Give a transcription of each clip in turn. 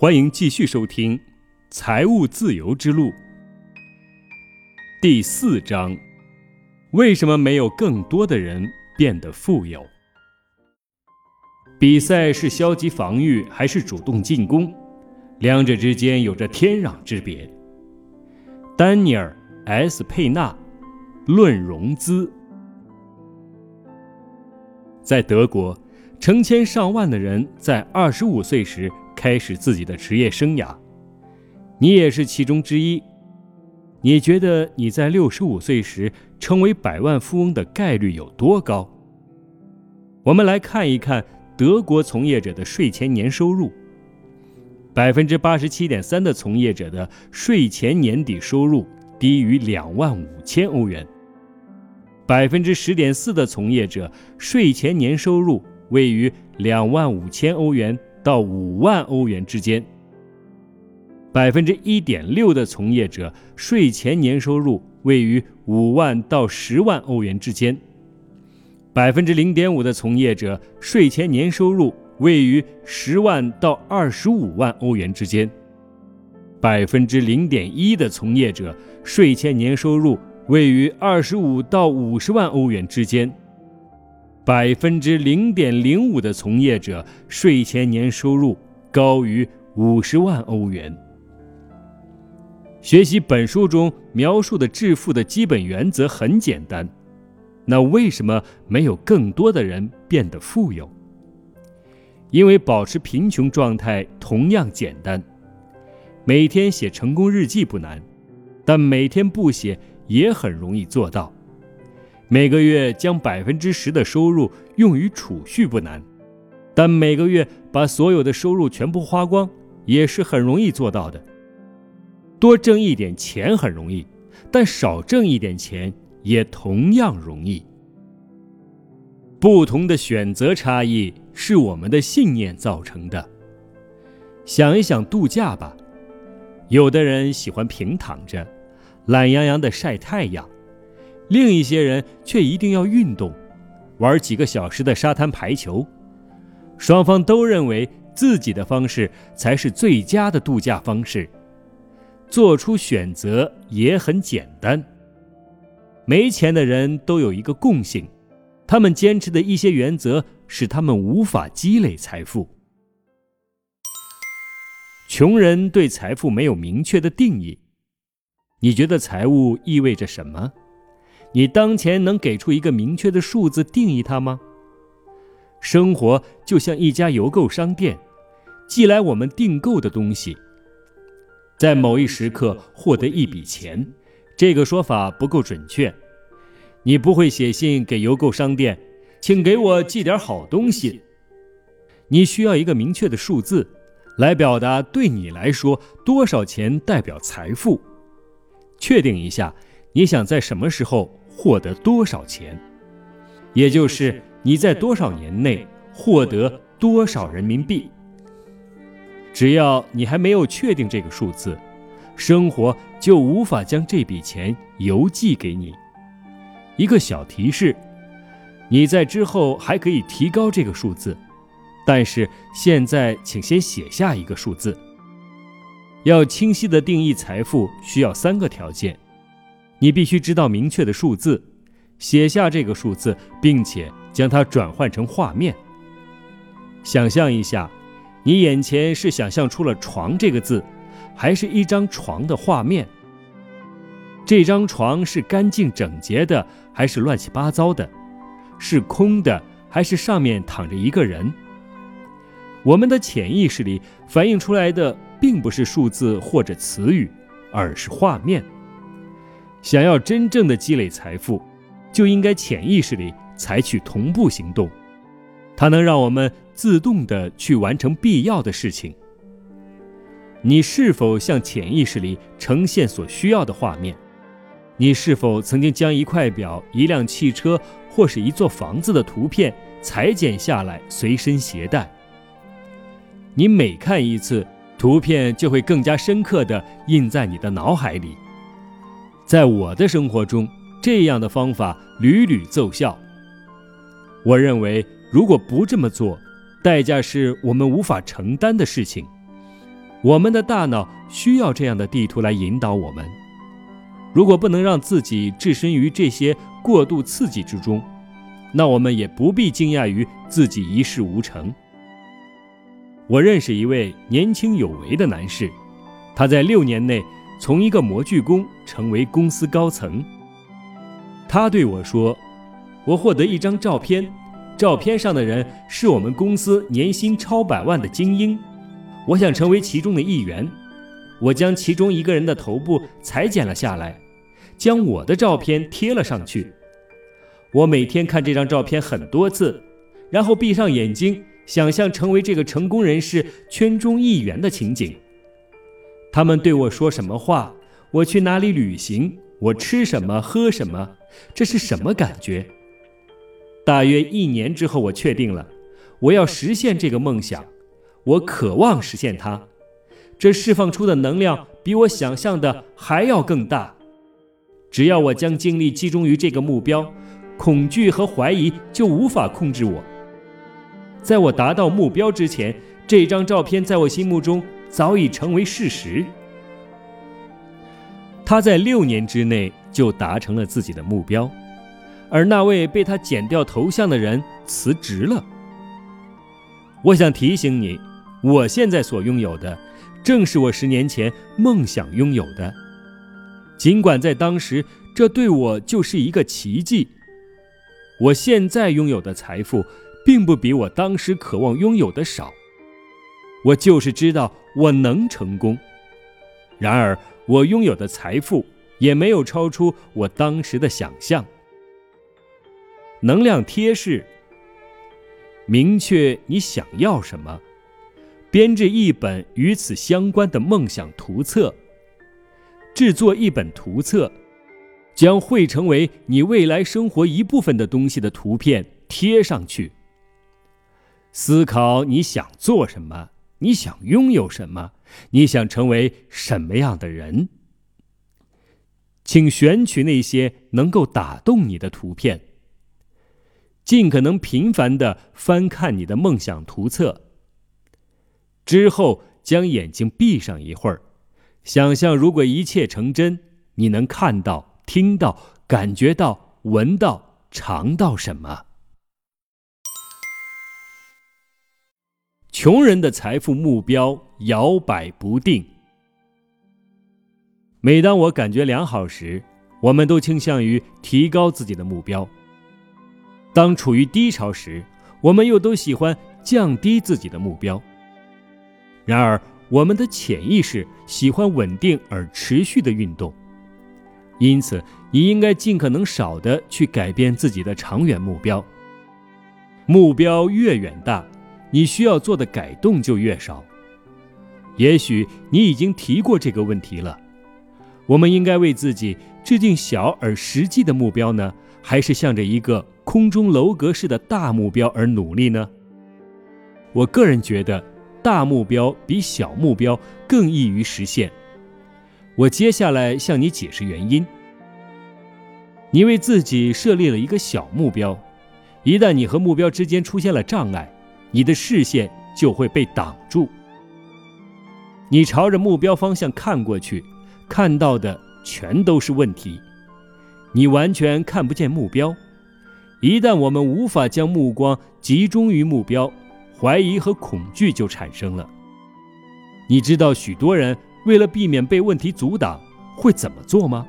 欢迎继续收听《财务自由之路》第四章：为什么没有更多的人变得富有？比赛是消极防御还是主动进攻？两者之间有着天壤之别。丹尼尔 ·S. 佩纳，《论融资》。在德国，成千上万的人在二十五岁时。开始自己的职业生涯，你也是其中之一。你觉得你在六十五岁时成为百万富翁的概率有多高？我们来看一看德国从业者的税前年收入：百分之八十七点三的从业者的税前年底收入低于两万五千欧元；百分之十点四的从业者税前年收入位于两万五千欧元。到五万欧元之间，百分之一点六的从业者税前年收入位于五万到十万欧元之间，百分之零点五的从业者税前年收入位于十万到二十五万欧元之间，百分之零点一的从业者税前年收入位于二十五到五十万欧元之间。百分之零点零五的从业者税前年收入高于五十万欧元。学习本书中描述的致富的基本原则很简单，那为什么没有更多的人变得富有？因为保持贫穷状态同样简单。每天写成功日记不难，但每天不写也很容易做到。每个月将百分之十的收入用于储蓄不难，但每个月把所有的收入全部花光也是很容易做到的。多挣一点钱很容易，但少挣一点钱也同样容易。不同的选择差异是我们的信念造成的。想一想度假吧，有的人喜欢平躺着，懒洋洋的晒太阳。另一些人却一定要运动，玩几个小时的沙滩排球。双方都认为自己的方式才是最佳的度假方式。做出选择也很简单。没钱的人都有一个共性，他们坚持的一些原则使他们无法积累财富。穷人对财富没有明确的定义。你觉得财务意味着什么？你当前能给出一个明确的数字定义它吗？生活就像一家邮购商店，寄来我们订购的东西。在某一时刻获得一笔钱，这个说法不够准确。你不会写信给邮购商店，请给我寄点好东西。你需要一个明确的数字，来表达对你来说多少钱代表财富。确定一下，你想在什么时候？获得多少钱，也就是你在多少年内获得多少人民币。只要你还没有确定这个数字，生活就无法将这笔钱邮寄给你。一个小提示：你在之后还可以提高这个数字，但是现在请先写下一个数字。要清晰的定义财富，需要三个条件。你必须知道明确的数字，写下这个数字，并且将它转换成画面。想象一下，你眼前是想象出了“床”这个字，还是一张床的画面？这张床是干净整洁的，还是乱七八糟的？是空的，还是上面躺着一个人？我们的潜意识里反映出来的，并不是数字或者词语，而是画面。想要真正的积累财富，就应该潜意识里采取同步行动，它能让我们自动的去完成必要的事情。你是否向潜意识里呈现所需要的画面？你是否曾经将一块表、一辆汽车或是一座房子的图片裁剪下来随身携带？你每看一次，图片就会更加深刻地印在你的脑海里。在我的生活中，这样的方法屡屡奏效。我认为，如果不这么做，代价是我们无法承担的事情。我们的大脑需要这样的地图来引导我们。如果不能让自己置身于这些过度刺激之中，那我们也不必惊讶于自己一事无成。我认识一位年轻有为的男士，他在六年内从一个模具工成为公司高层。他对我说：“我获得一张照片，照片上的人是我们公司年薪超百万的精英，我想成为其中的一员。我将其中一个人的头部裁剪了下来，将我的照片贴了上去。”我每天看这张照片很多次，然后闭上眼睛，想象成为这个成功人士圈中一员的情景。他们对我说什么话？我去哪里旅行？我吃什么？喝什么？这是什么感觉？大约一年之后，我确定了，我要实现这个梦想，我渴望实现它。这释放出的能量比我想象的还要更大。只要我将精力集中于这个目标。恐惧和怀疑就无法控制我。在我达到目标之前，这张照片在我心目中早已成为事实。他在六年之内就达成了自己的目标，而那位被他剪掉头像的人辞职了。我想提醒你，我现在所拥有的，正是我十年前梦想拥有的。尽管在当时，这对我就是一个奇迹。我现在拥有的财富，并不比我当时渴望拥有的少。我就是知道我能成功，然而我拥有的财富也没有超出我当时的想象。能量贴士：明确你想要什么，编制一本与此相关的梦想图册，制作一本图册。将会成为你未来生活一部分的东西的图片贴上去。思考你想做什么，你想拥有什么，你想成为什么样的人。请选取那些能够打动你的图片。尽可能频繁的翻看你的梦想图册。之后将眼睛闭上一会儿，想象如果一切成真，你能看到。听到、感觉到、闻到、尝到什么？穷人的财富目标摇摆不定。每当我感觉良好时，我们都倾向于提高自己的目标；当处于低潮时，我们又都喜欢降低自己的目标。然而，我们的潜意识喜欢稳定而持续的运动。因此，你应该尽可能少的去改变自己的长远目标。目标越远大，你需要做的改动就越少。也许你已经提过这个问题了：我们应该为自己制定小而实际的目标呢，还是向着一个空中楼阁式的大目标而努力呢？我个人觉得，大目标比小目标更易于实现。我接下来向你解释原因。你为自己设立了一个小目标，一旦你和目标之间出现了障碍，你的视线就会被挡住。你朝着目标方向看过去，看到的全都是问题，你完全看不见目标。一旦我们无法将目光集中于目标，怀疑和恐惧就产生了。你知道许多人。为了避免被问题阻挡，会怎么做吗？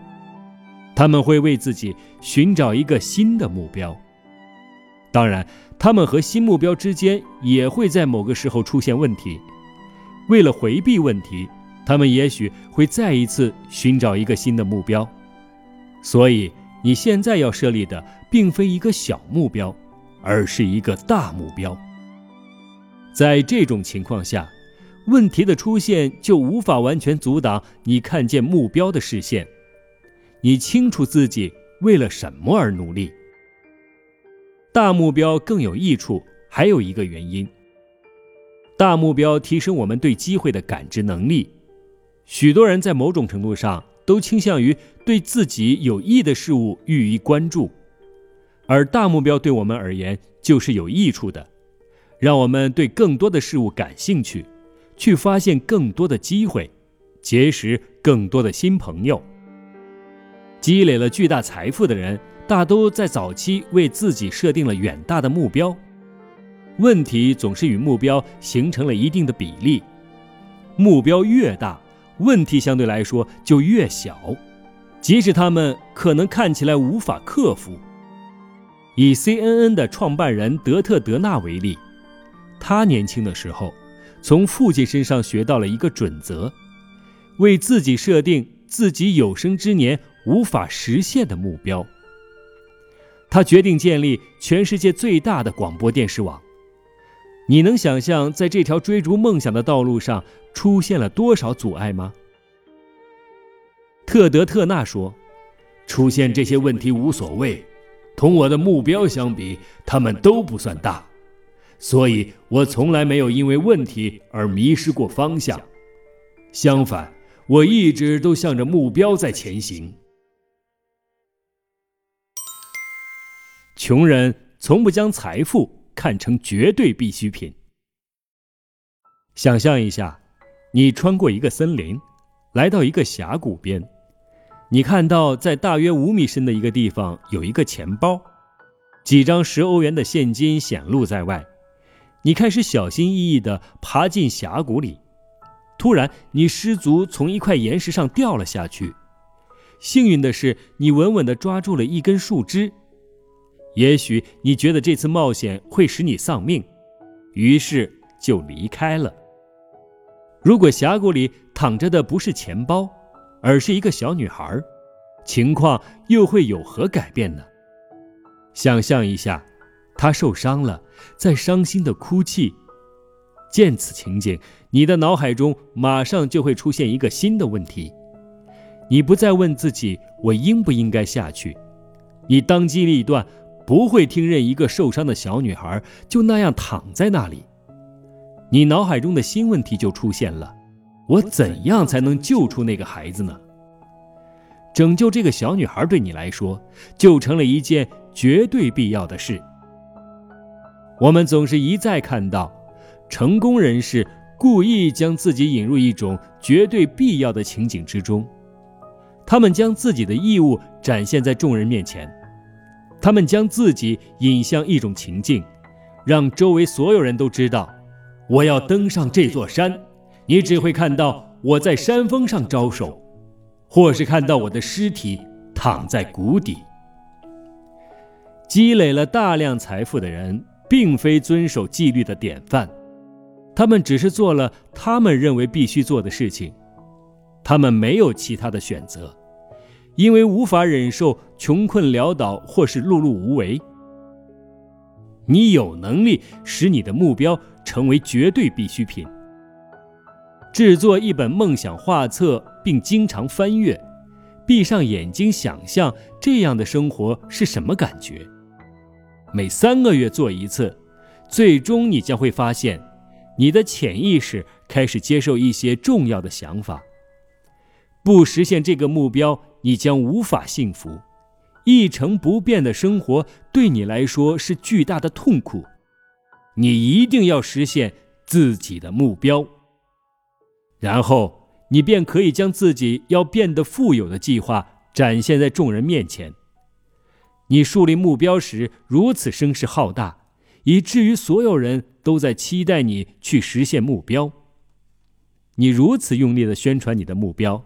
他们会为自己寻找一个新的目标。当然，他们和新目标之间也会在某个时候出现问题。为了回避问题，他们也许会再一次寻找一个新的目标。所以，你现在要设立的并非一个小目标，而是一个大目标。在这种情况下。问题的出现就无法完全阻挡你看见目标的视线。你清楚自己为了什么而努力。大目标更有益处，还有一个原因。大目标提升我们对机会的感知能力。许多人在某种程度上都倾向于对自己有益的事物予以关注，而大目标对我们而言就是有益处的，让我们对更多的事物感兴趣。去发现更多的机会，结识更多的新朋友。积累了巨大财富的人，大都在早期为自己设定了远大的目标。问题总是与目标形成了一定的比例，目标越大，问题相对来说就越小，即使他们可能看起来无法克服。以 CNN 的创办人德特·德纳为例，他年轻的时候从父亲身上学到了一个准则：为自己设定自己有生之年无法实现的目标。他决定建立全世界最大的广播电视网。你能想象，在这条追逐梦想的道路上出现了多少阻碍吗？特德·特纳说：“出现这些问题无所谓，同我的目标相比，他们都不算大，所以我从来没有因为问题而迷失过方向。相反，我一直都向着目标在前行。”穷人从不将财富。看成绝对必需品。想象一下，你穿过一个森林，来到一个峡谷边，你看到在大约五米深的一个地方有一个钱包，几张十欧元的现金显露在外。你开始小心翼翼地爬进峡谷里，突然你失足从一块岩石上掉了下去。幸运的是，你稳稳地抓住了一根树枝。也许你觉得这次冒险会使你丧命，于是就离开了。如果峡谷里躺着的不是钱包，而是一个小女孩，情况又会有何改变呢？想象一下，她受伤了，在伤心的哭泣。见此情景，你的脑海中马上就会出现一个新的问题：你不再问自己“我应不应该下去”，你当机立断。不会听任一个受伤的小女孩就那样躺在那里，你脑海中的新问题就出现了：我怎样才能救出那个孩子呢？拯救这个小女孩对你来说就成了一件绝对必要的事。我们总是一再看到，成功人士故意将自己引入一种绝对必要的情景之中，他们将自己的义务展现在众人面前。他们将自己引向一种情境，让周围所有人都知道，我要登上这座山。你只会看到我在山峰上招手，或是看到我的尸体躺在谷底。积累了大量财富的人，并非遵守纪律的典范，他们只是做了他们认为必须做的事情，他们没有其他的选择。因为无法忍受穷困潦倒或是碌碌无为，你有能力使你的目标成为绝对必需品。制作一本梦想画册，并经常翻阅，闭上眼睛想象这样的生活是什么感觉。每三个月做一次，最终你将会发现，你的潜意识开始接受一些重要的想法。不实现这个目标。你将无法幸福，一成不变的生活对你来说是巨大的痛苦。你一定要实现自己的目标，然后你便可以将自己要变得富有的计划展现在众人面前。你树立目标时如此声势浩大，以至于所有人都在期待你去实现目标。你如此用力的宣传你的目标。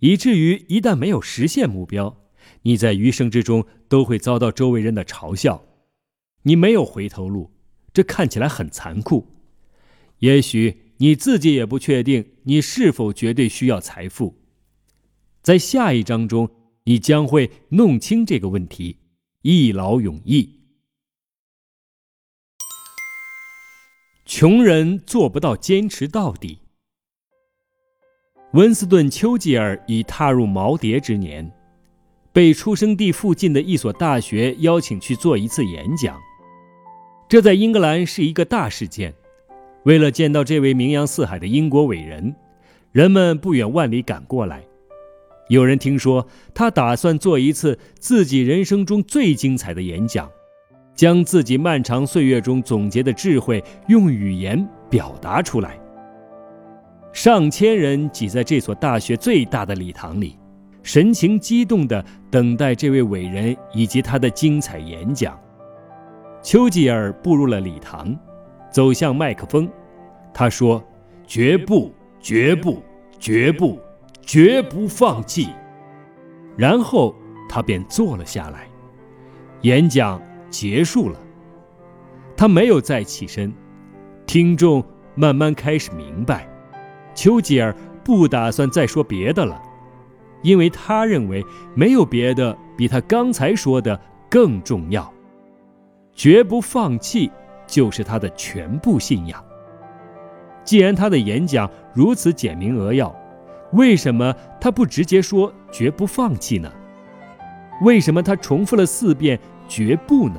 以至于一旦没有实现目标，你在余生之中都会遭到周围人的嘲笑。你没有回头路，这看起来很残酷。也许你自己也不确定你是否绝对需要财富。在下一章中，你将会弄清这个问题，一劳永逸。穷人做不到坚持到底。温斯顿·丘吉尔已踏入耄耋之年，被出生地附近的一所大学邀请去做一次演讲。这在英格兰是一个大事件。为了见到这位名扬四海的英国伟人，人们不远万里赶过来。有人听说他打算做一次自己人生中最精彩的演讲，将自己漫长岁月中总结的智慧用语言表达出来。上千人挤在这所大学最大的礼堂里，神情激动地等待这位伟人以及他的精彩演讲。丘吉尔步入了礼堂，走向麦克风，他说：“绝不，绝不，绝不，绝不放弃。”然后他便坐了下来。演讲结束了，他没有再起身。听众慢慢开始明白。丘吉尔不打算再说别的了，因为他认为没有别的比他刚才说的更重要。绝不放弃就是他的全部信仰。既然他的演讲如此简明扼要，为什么他不直接说绝不放弃呢？为什么他重复了四遍绝不呢？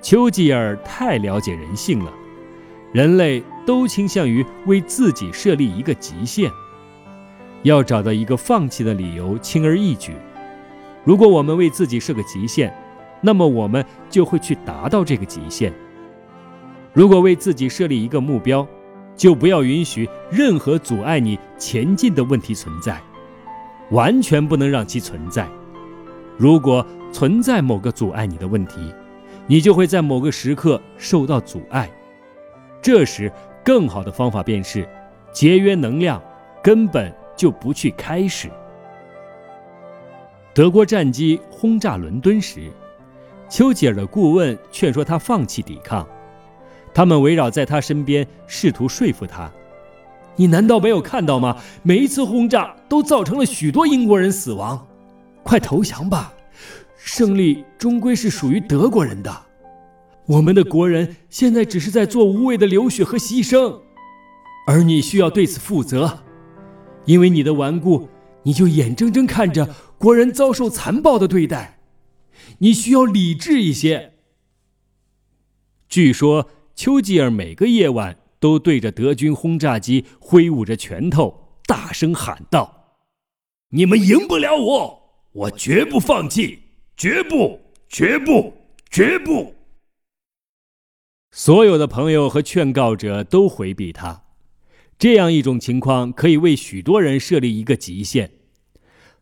丘吉尔太了解人性了，人类。都倾向于为自己设立一个极限，要找到一个放弃的理由，轻而易举。如果我们为自己设个极限，那么我们就会去达到这个极限。如果为自己设立一个目标，就不要允许任何阻碍你前进的问题存在，完全不能让其存在。如果存在某个阻碍你的问题，你就会在某个时刻受到阻碍，这时。更好的方法便是节约能量，根本就不去开始。德国战机轰炸伦敦时，丘吉尔的顾问劝说他放弃抵抗，他们围绕在他身边，试图说服他：“你难道没有看到吗？每一次轰炸都造成了许多英国人死亡，快投降吧！胜利终归是属于德国人的。”我们的国人现在只是在做无谓的流血和牺牲，而你需要对此负责，因为你的顽固，你就眼睁睁看着国人遭受残暴的对待。你需要理智一些。据说丘吉尔每个夜晚都对着德军轰炸机挥舞着拳头，大声喊道：“你们赢不了我，我绝不放弃，绝不，绝不，绝不。”所有的朋友和劝告者都回避他，这样一种情况可以为许多人设立一个极限。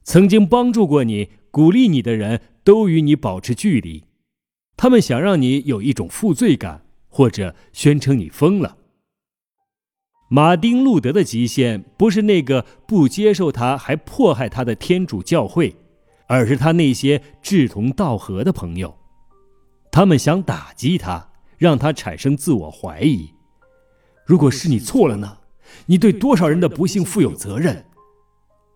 曾经帮助过你、鼓励你的人都与你保持距离，他们想让你有一种负罪感，或者宣称你疯了。马丁·路德的极限不是那个不接受他还迫害他的天主教会，而是他那些志同道合的朋友，他们想打击他。让他产生自我怀疑。如果是你错了呢？你对多少人的不幸负有责任？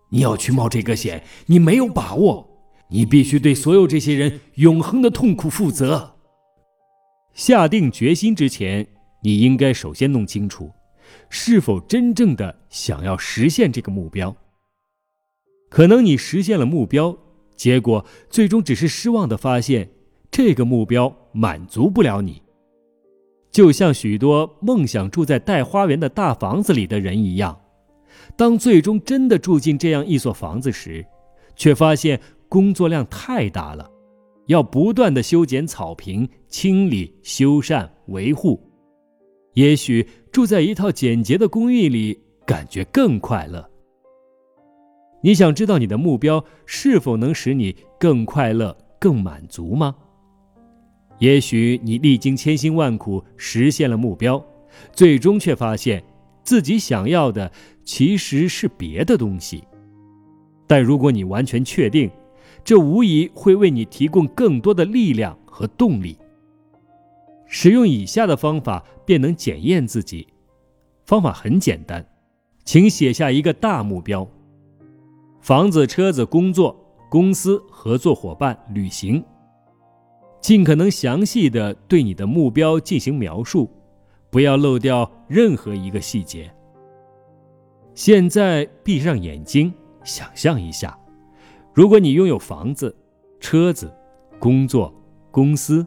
你要去冒这个险，你没有把握。你必须对所有这些人永恒的痛苦负责。下定决心之前，你应该首先弄清楚，是否真正的想要实现这个目标。可能你实现了目标，结果最终只是失望的发现，这个目标满足不了你。就像许多梦想住在带花园的大房子里的人一样，当最终真的住进这样一所房子时，却发现工作量太大了，要不断的修剪草坪、清理、修缮、维护。也许住在一套简洁的公寓里，感觉更快乐。你想知道你的目标是否能使你更快乐、更满足吗？也许你历经千辛万苦实现了目标，最终却发现自己想要的其实是别的东西。但如果你完全确定，这无疑会为你提供更多的力量和动力。使用以下的方法便能检验自己。方法很简单，请写下一个大目标：房子、车子、工作、公司、合作伙伴、旅行。尽可能详细的对你的目标进行描述，不要漏掉任何一个细节。现在闭上眼睛，想象一下，如果你拥有房子、车子、工作、公司，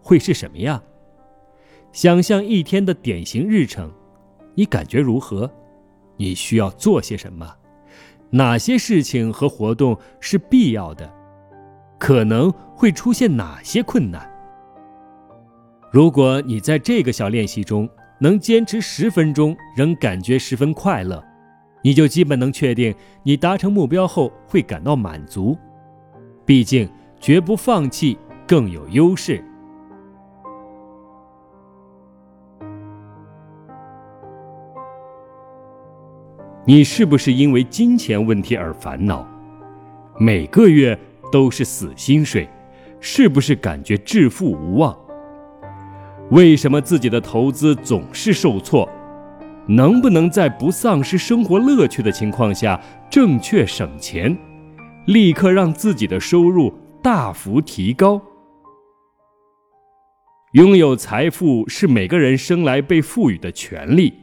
会是什么样？想象一天的典型日程，你感觉如何？你需要做些什么？哪些事情和活动是必要的？可能会出现哪些困难？如果你在这个小练习中能坚持十分钟仍感觉十分快乐，你就基本能确定你达成目标后会感到满足。毕竟，绝不放弃更有优势。你是不是因为金钱问题而烦恼？每个月都是死薪水，是不是感觉致富无望？为什么自己的投资总是受挫？能不能在不丧失生活乐趣的情况下正确省钱，立刻让自己的收入大幅提高？拥有财富是每个人生来被赋予的权利，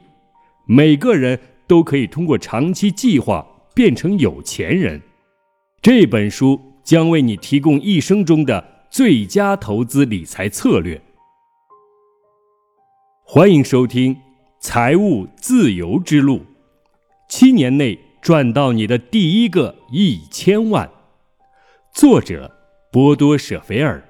每个人。都可以通过长期计划变成有钱人。这本书将为你提供一生中的最佳投资理财策略。欢迎收听《财务自由之路》，七年内赚到你的第一个一千万。作者：波多舍菲尔。